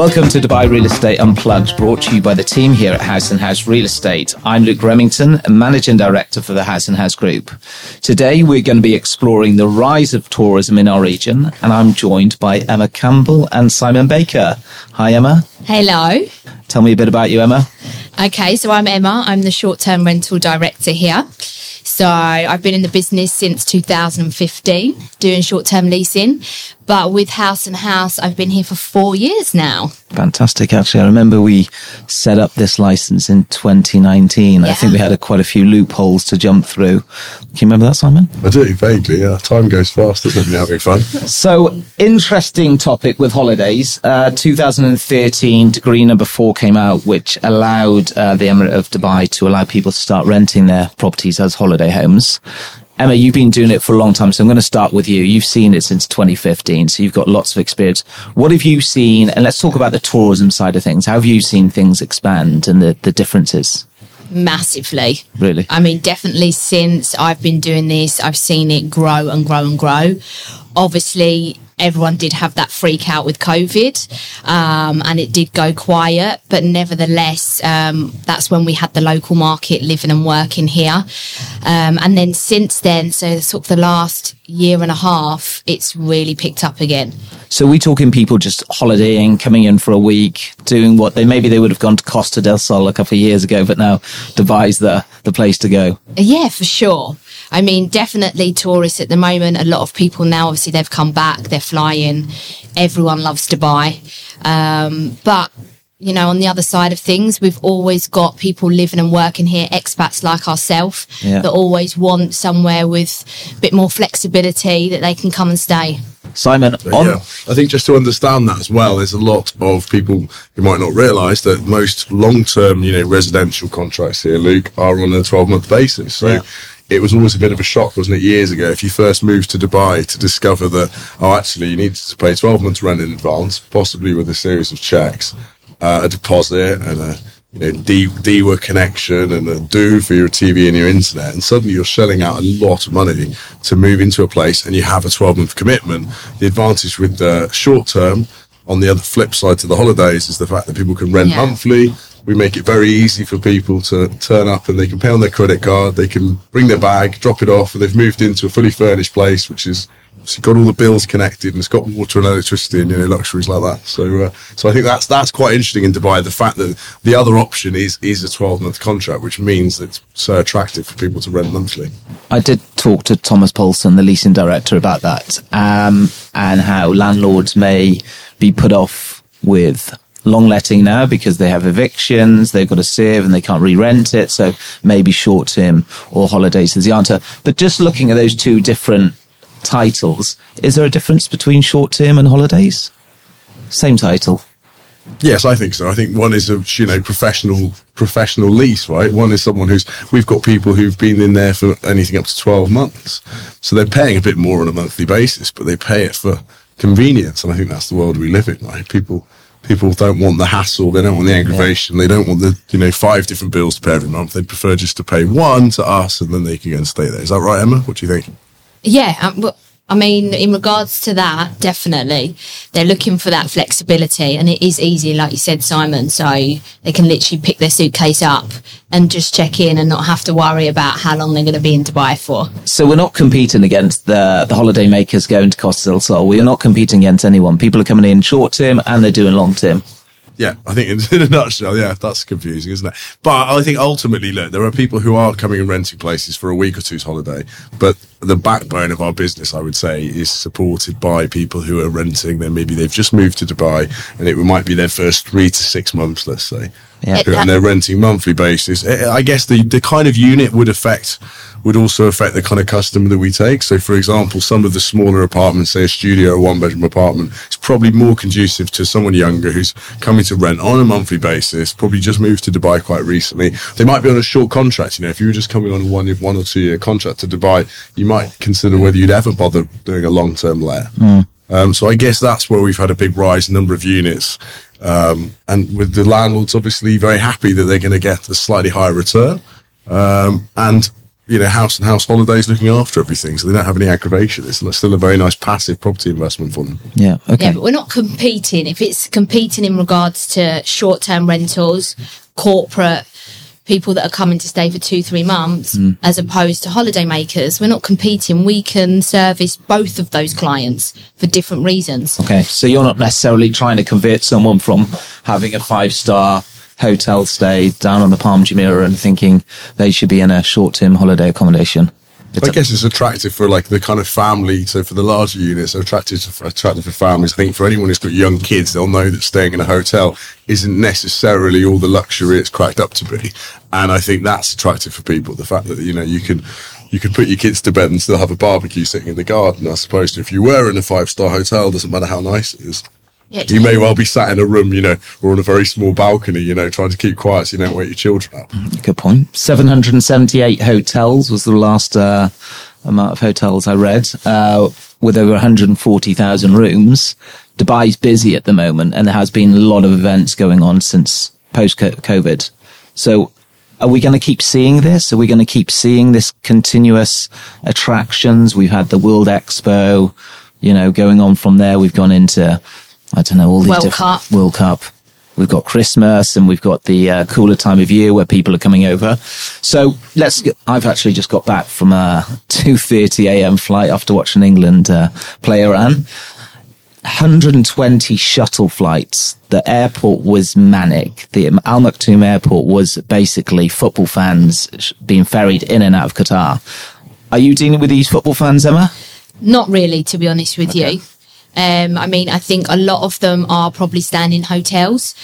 Welcome to Dubai Real Estate Unplugged, brought to you by the team here at Haus and Haus Real Estate. I'm Luke Remington, Managing Director for the Haus and Haus Group. Today we're going to be exploring the rise of tourism in our region, and I'm joined by Emma Campbell and Simon Baker. Hi, Emma. Hello. Tell me a bit about you, Emma. Okay, so I'm Emma. I'm the short term rental director here. So I've been in the business since 2015 doing short term leasing. But with Haus and Haus, I've been here for four years now. Fantastic, actually. I remember we set up this license in 2019. I think we had a, quite a few loopholes to jump through. Can you remember that, Simon? I do vaguely. Yeah, time goes fast, doesn't it? When you're having fun. So, interesting topic with holidays. Uh, 2013, decree number four came out, which allowed uh, the Emirate of Dubai to allow people to start renting their properties as holiday homes. Emma, you've been doing it for a long time, so I'm going to start with you. You've seen it since 2015, so you've got lots of experience. What have you seen? And let's talk about the tourism side of things. How have you seen things expand and the, the differences? Massively. Really? I mean, definitely since I've been doing this, I've seen it grow and grow and grow. Obviously, everyone did have that freak out with COVID um, and it did go quiet, but nevertheless, um, that's when we had the local market living and working here. Um, and then since then, so sort of the last year and a half, it's really picked up again. So we talking people just holidaying, coming in for a week, doing what they maybe they would have gone to Costa del Sol a couple of years ago, but now Dubai's the the place to go. Yeah, for sure. I mean, definitely tourists at the moment. A lot of people now, obviously, they've come back, they're flying. Everyone loves Dubai. Um, but, you know, on the other side of things, we've always got people living and working here, expats like ourselves, Yeah. that always want somewhere with a bit more flexibility that they can come and stay. Simon, on yeah, I think just to understand that as well, there's a lot of people who might not realise that most long-term, you know, residential contracts here, Luke, are on a 12-month basis. So. Yeah. It was always a bit of a shock, wasn't it, years ago, if you first moved to Dubai to discover that, oh, actually, you needed to pay 12 months rent in advance, possibly with a series of checks, uh, a deposit and a you know, D, DEWA connection and a du for your TV and your internet. And suddenly you're shelling out a lot of money to move into a place and you have a 12 month commitment. The advantage with the short term on the other flip side to the holidays is the fact that people can rent Yeah. monthly. We make it very easy for people to turn up and they can pay on their credit card. They can bring their bag, drop it off, and they've moved into a fully furnished place, which is got all the bills connected and it's got water and electricity and you know luxuries like that. So, uh, so I think that's that's quite interesting in Dubai. The fact that the other option is is a 12 month contract, which means it's so attractive for people to rent monthly. I did talk to Thomas Paulson, the leasing director, about that, um, and how landlords may be put off with long letting now because they have evictions, they've got to serve and they can't re-rent it. So maybe short term or holidays is the answer. But just looking at those two different titles, is there a difference between short term and holidays? Same title. Yes, I think so. I think one is a you know professional professional lease, right? One is someone who's we've got people who've been in there for anything up to twelve months, so they're paying a bit more on a monthly basis, but they pay it for convenience, and I think that's the world we live in, right? People people don't want the hassle, they don't want the aggravation, they don't want the you know five different bills to pay every month. They prefer just to pay one to us, and then they can go and stay there. Is that right, Emma? What do you think? Yeah, um, well, I mean, in regards to that, definitely, they're looking for that flexibility, and it is easy, like you said, Simon. So they can literally pick their suitcase up and just check in, and not have to worry about how long they're going to be in Dubai for. So we're not competing against the the holiday makers going to Costa del Sol. We are not competing against anyone. People are coming in short term and they're doing long term. Yeah, I think in, in a nutshell, yeah, that's confusing, isn't it? But I think ultimately, look, there are people who are coming and renting places for a week or two's holiday, but the backbone of our business, I would say, is supported by people who are renting. Then maybe they've just moved to Dubai, and it might be their first three to six months, let's say, Yeah. and they're renting monthly basis. I I guess the the kind of unit would affect would also affect the kind of customer that we take. So, for example, some of the smaller apartments, say a studio or one bedroom apartment, it's probably more conducive to someone younger who's coming to rent on a monthly basis, probably just moved to Dubai quite recently. They might be on a short contract. You know, if you were just coming on a one, one or two year contract to Dubai, you might consider whether you'd ever bother doing a long term let. Um, so I guess that's where we've had a big rise in number of units. Um, and with the landlords obviously very happy that they're going to get a slightly higher return. Um, and you know, Haus and Haus holidays looking after everything, so they don't have any aggravation. It's still a very nice passive property investment for them. Yeah. Okay. Yeah, but we're not competing. If it's competing in regards to short term rentals, corporate people that are coming to stay for two, three months, hmm. as opposed to holiday makers, we're not competing. We can service both of those clients for different reasons. Okay, so you're not necessarily trying to convert someone from having a five star hotel stay down on the Palm Jumeirah and thinking they should be in a short term holiday accommodation. It's I guess it's attractive for like the kind of family. So for the larger units, they're attractive for, attractive for families. I think for anyone who's got young kids, they'll know that staying in a hotel isn't necessarily all the luxury it's cracked up to be. And I think that's attractive for people. The fact that you know you can you can put your kids to bed and still have a barbecue sitting in the garden. I suppose if you were in a five star hotel, doesn't matter how nice it is. It You may well be sat in a room, you know, or on a very small balcony, you know, trying to keep quiet so you don't wake your children up. Good point. 778 hotels was the last uh, amount of hotels I read, uh, with over 140,000 rooms. Dubai's busy at the moment, and there has been a lot of events going on since post COVID. So, are we going to keep seeing this? Are we going to keep seeing this continuous attractions? We've had the World Expo, you know, going on from there. We've gone into, I don't know, all these World different Cup. World Cup. We've got Christmas and we've got the uh, cooler time of year where people are coming over. So let's. Get, I've actually just got back from a 2:30 a.m. flight after watching England uh, play Iran. 120 shuttle flights. The airport was manic. The Al Maktoum airport was basically football fans being ferried in and out of Qatar. Are you dealing with these football fans, Emma? Not really, to be honest with you. Um, I mean, I think a lot of them are probably staying in hotels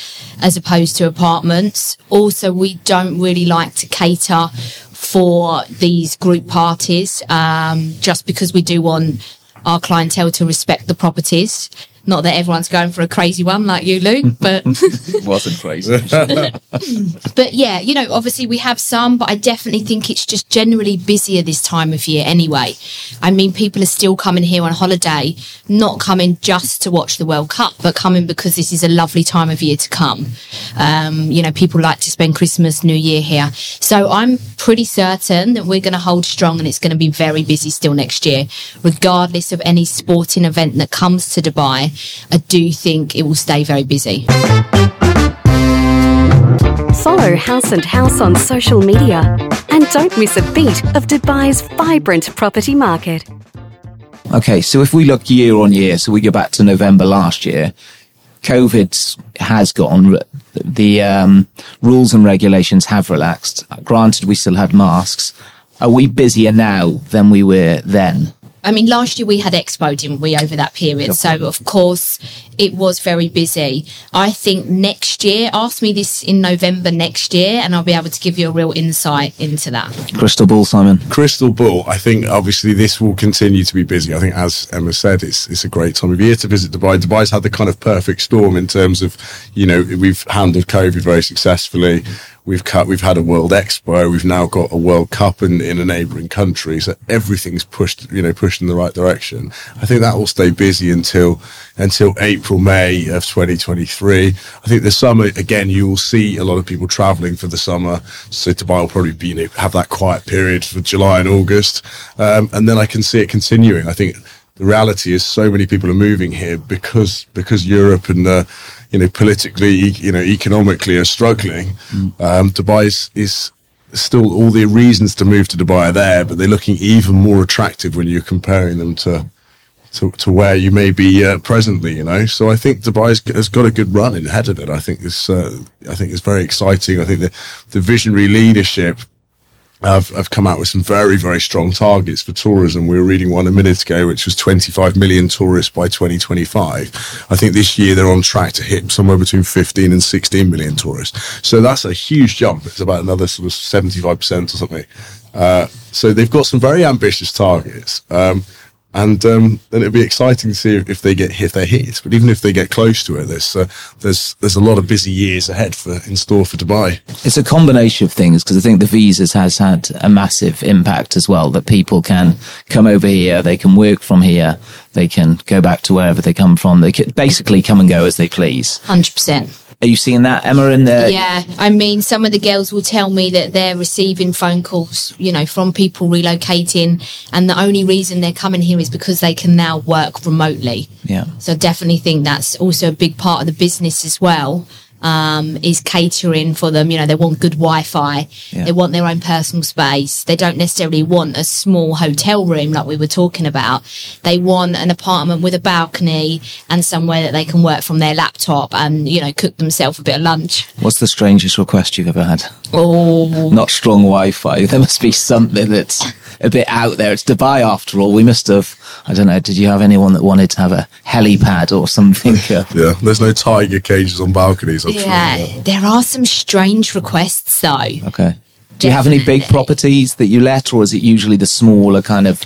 as opposed to apartments. Also, we don't really like to cater for these group parties um, just because we do want our clientele to respect the properties. Not that everyone's going for a crazy one like you, Luke, but it Wasn't crazy. but yeah, you know, obviously we have some, but I definitely think it's just generally busier this time of year anyway. I mean, people are still coming here on holiday, not coming just to watch the World Cup, but coming because this is a lovely time of year to come. Um, you know, people like to spend Christmas, New Year here. So I'm pretty certain that we're going to hold strong and it's going to be very busy still next year, regardless of any sporting event that comes to Dubai. I do think it will stay very busy. Follow Haus and Haus on social media and don't miss a beat of Dubai's vibrant property market. Okay, so if we look year on year, so we go back to November last year, COVID has gone. the um, rules and regulations have relaxed. Granted, we still had masks. Are we busier now than we were then? I mean, last year we had Expo, didn't we, over that period? So, of course, it was very busy. I think next year, ask me this in November next year, and I'll be able to give you a real insight into that. Crystal ball, Simon. Crystal ball. I think obviously this will continue to be busy. I think, as Emma said, it's it's a great time of year to visit Dubai. Dubai's had the kind of perfect storm in terms of, you know, we've handled COVID very successfully. We've cut. We've had a World Expo. We've now got a World Cup in, in a neighbouring country. So everything's pushed, you know, pushed in the right direction. I think that will stay busy until until April, May of 2023. I think the summer again, you will see a lot of people travelling for the summer. So Dubai will probably be, you know, have that quiet period for July and August, um, and then I can see it continuing. I think the reality is so many people are moving here because because Europe and uh, you know politically you know economically are struggling. Um, Dubai is, is still all the reasons to move to Dubai are there, but they're looking even more attractive when you're comparing them to. To, to where you may be uh, presently, you know. So I think Dubai has got a good run ahead of it. I think this, uh, I think it's very exciting. I think the, the visionary leadership have, have come out with some very, very strong targets for tourism. We were reading one a minute ago, which was 25 million tourists by 2025. I think this year they're on track to hit somewhere between 15 and 16 million tourists. So that's a huge jump. It's about another sort of 75% or something. Uh, so they've got some very ambitious targets. Um, and um, then it'll be exciting to see if they get if they hit. But even if they get close to it, there's uh, there's there's a lot of busy years ahead for in store for Dubai. It's a combination of things because I think the visas has had a massive impact as well. That people can come over here, they can work from here, they can go back to wherever they come from. They can basically come and go as they please. Hundred percent. Are you seeing that, Emma? In the Yeah, I mean, some of the girls will tell me that they're receiving phone calls, you know, from people relocating, and the only reason they're coming here is because they can now work remotely. yeah. So I definitely think that's also a big part of the business as well. Um, is catering for them. You know, they want good Wi-Fi. Yeah. They want their own personal space. They don't necessarily want a small hotel room like we were talking about. They want an apartment with a balcony and somewhere that they can work from their laptop and you know cook themselves a bit of lunch. What's the strangest request you've ever had? Oh, Not strong Wi-Fi. There must be something that's a bit out there. It's Dubai after all. We must have. I don't know. Did you have anyone that wanted to have a helipad or something? Yeah, there's no tiger cages on balconies. I'm sure. yeah. There are some strange requests though. okay. Do you have any big properties that you let, or is it usually the smaller kind of?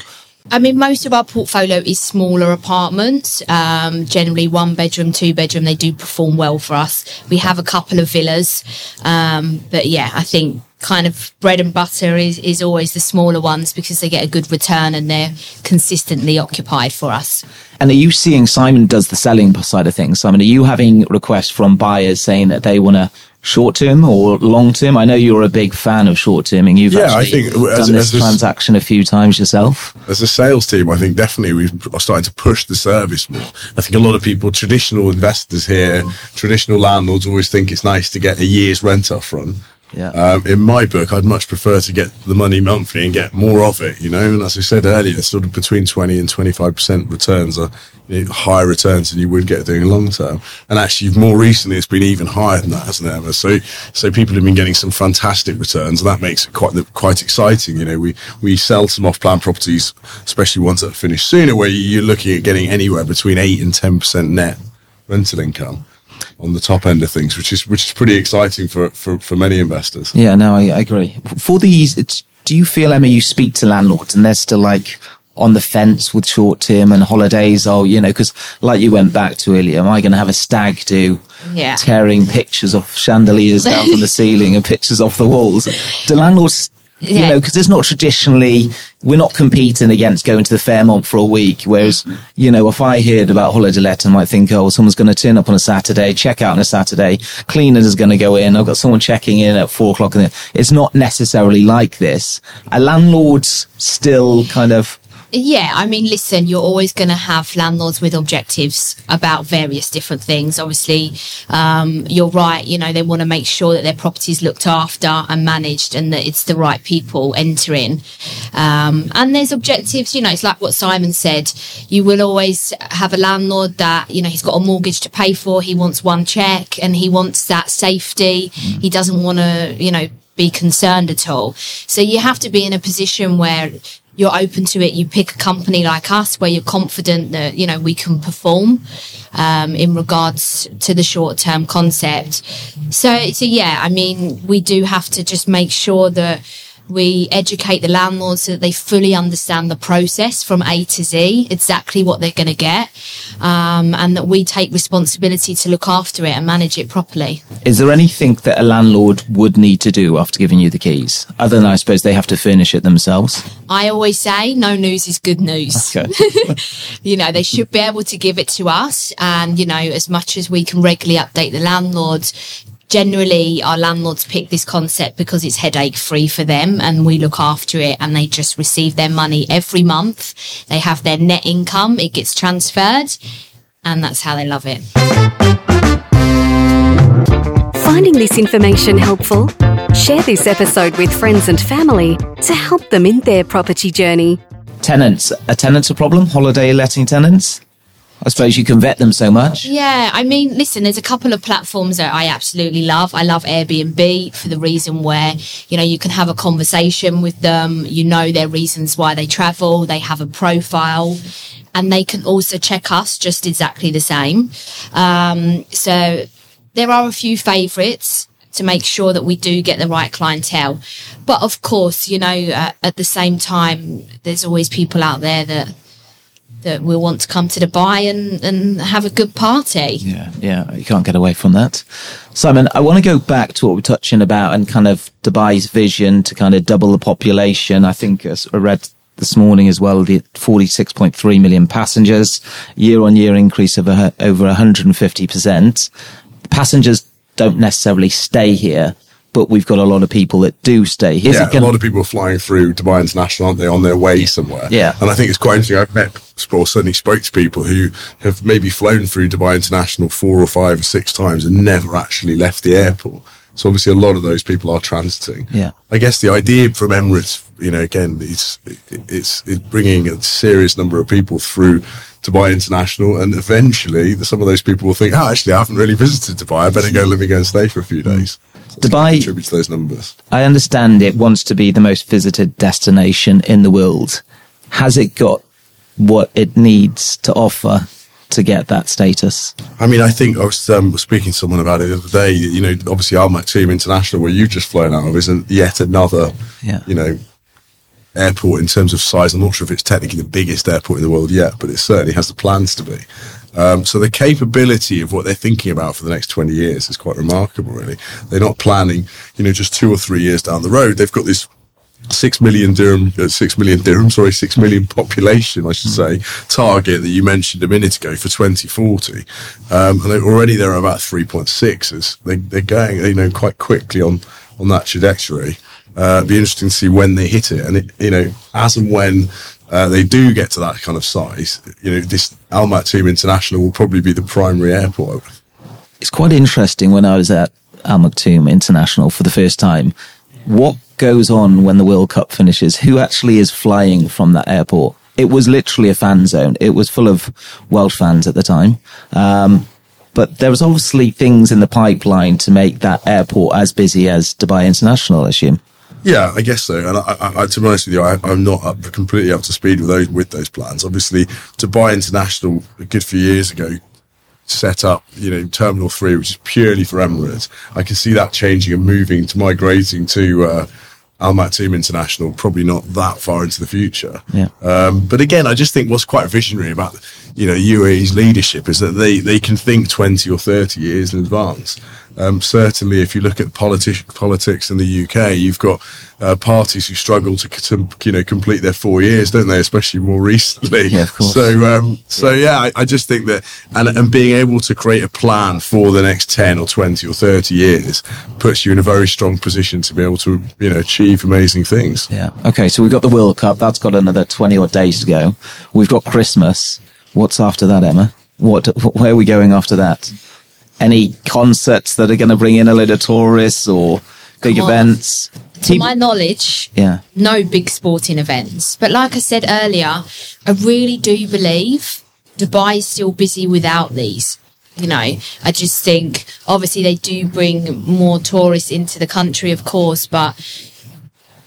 I mean, most of our portfolio is smaller apartments, um, generally one bedroom, two bedroom. They do perform well for us. We have a couple of villas. Um, but yeah, I think kind of bread and butter is, is always the smaller ones because they get a good return and they're consistently occupied for us. And are you seeing Simon does the selling side of things? Simon, are you having requests from buyers saying that they want to short term or long term? I know you're a big fan of short terming. You've Yeah, I think done as- this as this- transaction a few times yourself. As a sales team, I think definitely we are starting to push the service more. I think a lot of people, traditional investors here, traditional landlords always think it's nice to get a year's rent up front. Yeah. Um, in my book, I'd much prefer to get the money monthly and get more of it, you know. And as I said earlier, sort of between 20 and 25% returns are you know, higher returns than you would get doing long term. And actually, more recently, it's been even higher than that, hasn't it, Emma? So, so people have been getting some fantastic returns, and that makes it quite, quite exciting. You know, we, we sell some off plan properties, especially ones that are finished sooner, where you're looking at getting anywhere between 8 and 10% net rental income on the top end of things, which is which is pretty exciting for for, for many investors. Yeah, no, I, I agree. For these, it's, do you feel, Emma, you speak to landlords and they're still like on the fence with short term and holidays? Oh, you know, because like you went back to earlier, am I going to have a stag do? Yeah. Tearing pictures of chandeliers down from the ceiling and pictures off the walls. Do landlords, you know, because it's not traditionally, we're not competing against going to the Fairmont for a week. Whereas, you know, if I heard about holiday let, I might think, oh, someone's going to turn up on a Saturday, check out on a Saturday, cleaners is going to go in. I've got someone checking in at four o'clock. And it's not necessarily like this. A landlords still kind of, Yeah, I mean, listen, you're always going to have landlords with objectives about various different things. Obviously, um, you're right. You know, they want to make sure that their property's looked after and managed and that it's the right people entering. Um, and there's objectives, you know, it's like what Simon said. You will always have a landlord that, you know, he's got a mortgage to pay for. He wants one check and he wants that safety. He doesn't want to, you know, be concerned at all. So you have to be in a position where you're open to it. You pick a company like us where you're confident that, you know, we can perform, um, in regards to the short term concept. So, so yeah, I mean, we do have to just make sure that we educate the landlords so that they fully understand the process from A to Z, exactly what they're going to get, um, and that we take responsibility to look after it and manage it properly. is there anything that a landlord would need to do after giving you the keys? Other than I suppose they have to furnish it themselves. I always say no news is good news. Okay. you know, they should be able to give it to us. And, you know, as much as we can regularly update the landlords, generally our landlords pick this concept because it's headache free for them and we look after it and they just receive their money every month. They have their net income, it gets transferred and that's how they love it. Finding this information helpful? Share this episode with friends and family to help them in their property journey. Tenants, are tenants a problem? Holiday letting tenants? I suppose you can vet them so much. Yeah, I mean, listen, there's a couple of platforms that I absolutely love. I love Airbnb for the reason where, you know, you can have a conversation with them, you know their reasons why they travel, they have a profile, and they can also check us just exactly the same. Um, so there are a few favorites to make sure that we do get the right clientele. But of course, you know, uh, at the same time, there's always people out there that that we'll want to come to Dubai and, and have a good party. Yeah, yeah, you can't get away from that. Simon, I want to go back to what we're touching about and kind of Dubai's vision to kind of double the population. I think as I read this morning as well, the 46.3 million passengers, year on year increase of a, over 150%. Passengers don't necessarily stay here, but we've got a lot of people that do stay. Is yeah, gonna- a lot of people are flying through Dubai International, aren't they, on their way somewhere? Yeah. And I think it's quite interesting. I've met, or certainly spoke to people who have maybe flown through Dubai International four or five or six times and never actually left the airport. So obviously a lot of those people are transiting. Yeah. I guess the idea from Emirates, you know, again, it's, it's, it's bringing a serious number of people through Dubai International. And eventually some of those people will think, oh, actually, I haven't really visited Dubai. I better go let me go and stay for a few days. So Dubai- contribute to those numbers. I understand it wants to be the most visited destination in the world. Has it got what it needs to offer to get that status? I mean, I think I was um, speaking to someone about it the other day. You know, obviously, Al Maktoum International, where you've just flown out of, isn't yet another, Yeah. you know, airport in terms of size. I'm not sure if it's technically the biggest airport in the world yet, but it certainly has the plans to be. Um, so the capability of what they're thinking about for the next 20 years is quite remarkable, really. They're not planning, you know, just two or three years down the road. They've got this six million dirham, uh, six million dirham, sorry, six million population, I should say, target that you mentioned a minute ago for 2040. Um, and they, already they're about 3.6. They, they're going, you know, quite quickly on, on that trajectory. Uh, it'd be interesting to see when they hit it. And it, you know, as and when, uh, they do get to that kind of size, you know, this Al Maktoum International will probably be the primary airport. It's quite interesting when I was at Al Maktoum International for the first time. What goes on when the World Cup finishes? Who actually is flying from that airport? It was literally a fan zone. It was full of Welsh fans at the time. Um, but there was obviously things in the pipeline to make that airport as busy as Dubai International, I assume. Yeah, I guess so. And I, I, I, to be honest with you, I, I'm not up, completely up to speed with those with those plans. Obviously, Dubai International a good few years ago set up, you know, Terminal Three, which is purely for Emirates. I can see that changing and moving to migrating to uh, Al Maktoum International. Probably not that far into the future. Yeah. Um, but again, I just think what's quite visionary about you know UAE's leadership is that they they can think twenty or thirty years in advance. Um, certainly, if you look at politi- politics in the UK, you've got uh, parties who struggle to, to you know complete their four years, don't they? Especially more recently. Yeah, of course. So um, so yeah, I, I just think that and and being able to create a plan for the next ten or twenty or thirty years puts you in a very strong position to be able to you know achieve amazing things. Yeah. Okay. So we've got the World Cup. That's got another 20 odd days to go. We've got Christmas. What's after that, Emma? What, where are we going after that? Any concerts that are going to bring in a load of tourists or big Can't. events? To my knowledge, yeah. no big sporting events. But like I said earlier, I really do believe Dubai is still busy without these. You know, I just think obviously they do bring more tourists into the country, of course, but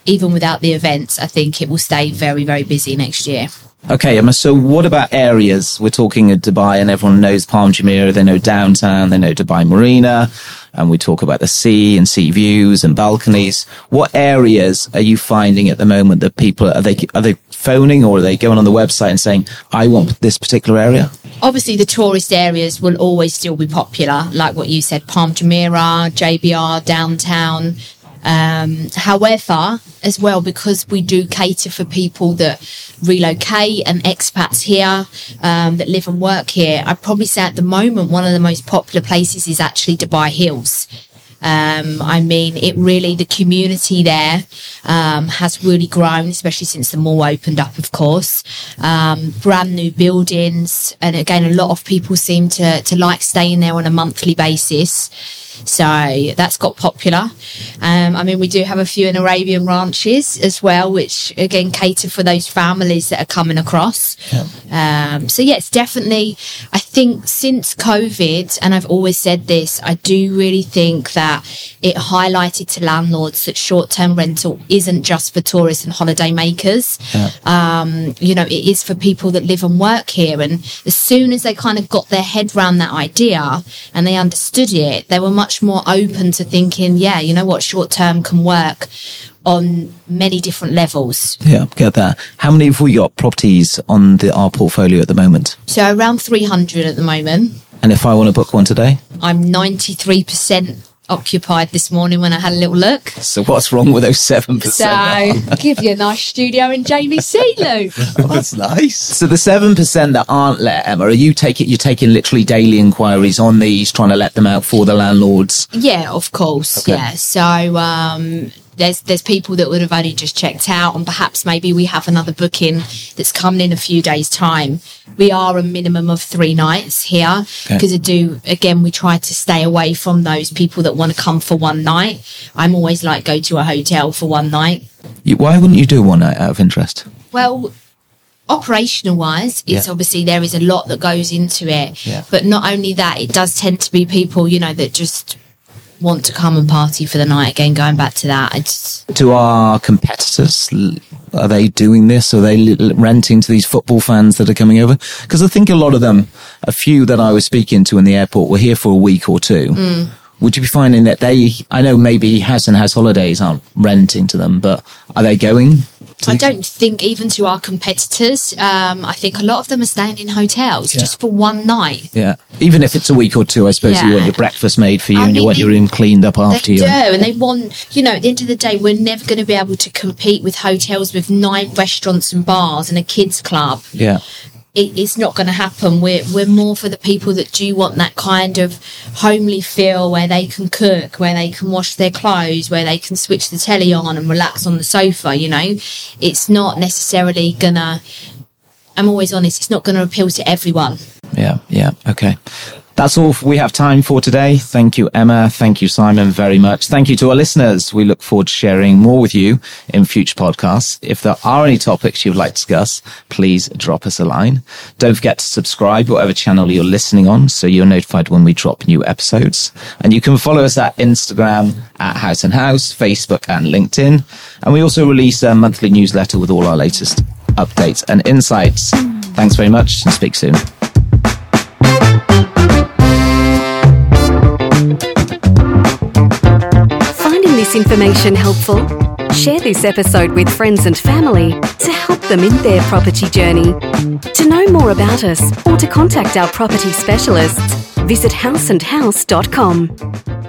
even without the events, I think it will stay very, very busy next year. Okay, Emma. So what about areas? We're talking of Dubai and everyone knows Palm Jumeirah. They know downtown. They know Dubai Marina. And we talk about the sea and sea views and balconies. What areas are you finding at the moment that people, are they, are they phoning or are they going on the website and saying, I want this particular area? Obviously, the tourist areas will always still be popular, like what you said, Palm Jumeirah, JBR, downtown. Um, however, as well, because we do cater for people that relocate and expats here um, that live and work here, I'd probably say at the moment one of the most popular places is actually Dubai Hills. Um, I mean, it really, the community there um, has really grown, especially since the mall opened up, of course. Um, brand new buildings. And again, a lot of people seem to, to like staying there on a monthly basis. So that's got popular. Um, I mean, we do have a few in Arabian ranches as well, which again cater for those families that are coming across. Um, so yeah, it's definitely, I think since COVID, and I've always said this, I do really think that it highlighted to landlords that short-term rental isn't just for tourists and holiday makers. Um, you know, it is for people that live and work here. And as soon as they kind of got their head around that idea and they understood it, they were much more open to thinking, yeah, you know what, short term can work on many different levels. Yeah, get that. How many have we got properties on the, our portfolio at the moment? So around 300 at the moment. And if I want to book one today? I'm 93% occupied this morning when I had a little look. So what's wrong with those seven percent? So percent? give you a nice studio in Jamie Lou. That's nice. So the seven percent that aren't let, Emma, are you taking you're taking literally daily inquiries on these, trying to let them out for the landlords? Yeah, of course. Okay. Yeah. So um, there's there's people that would have only just checked out, and perhaps maybe we have another booking that's coming in a few days' time. We are a minimum of three nights here Okay. because I do again. We try to stay away from those people that want to come for one night. I'm always like go to a hotel for one night. You, why wouldn't you do one night out of interest? Well, operational wise, it's Yeah. obviously there is a lot that goes into it. Yeah. But not only that, it does tend to be people, you know, that just want to come and party for the night again, going back to that. It's Do our competitors are they doing this? Are they renting to these football fans that are coming over? Because I think a lot of them, a few that I was speaking to in the airport, were here for a week or two. Mm. Would you be finding that they? I know maybe Haus and Haus Holidays aren't renting to them, but are they going? I don't think even to our competitors, um, I think a lot of them are staying in hotels Yeah. just for one night. Yeah, even if it's a week or two, I suppose you want your breakfast made for you I and you want your room cleaned up after you. do, and they want, you know, at the end of the day, we're never going to be able to compete with hotels with nine restaurants and bars and a kids club. Yeah, it, it's not going to happen. We're we're more for the people that do want that kind of homely feel where they can cook, where they can wash their clothes, where they can switch the telly on and relax on the sofa. You know, it's not necessarily gonna. I'm always honest. It's not going to appeal to everyone. yeah, yeah. Okay. That's all we have time for today. Thank you, Emma. Thank you, Simon, very much. Thank you to our listeners. We look forward to sharing more with you in future podcasts. If there are any topics you'd like to discuss, please drop us a line. Don't forget to subscribe, whatever channel you're listening on, so you're notified when we drop new episodes. And you can follow us at Instagram at Haus and Haus, Facebook and LinkedIn. And we also release a monthly newsletter with all our latest updates and insights. Thanks very much and speak soon. Finding this information helpful? Share this episode with friends and family to help them in their property journey. To know more about us or to contact our property specialists, visit hausandhaus.com.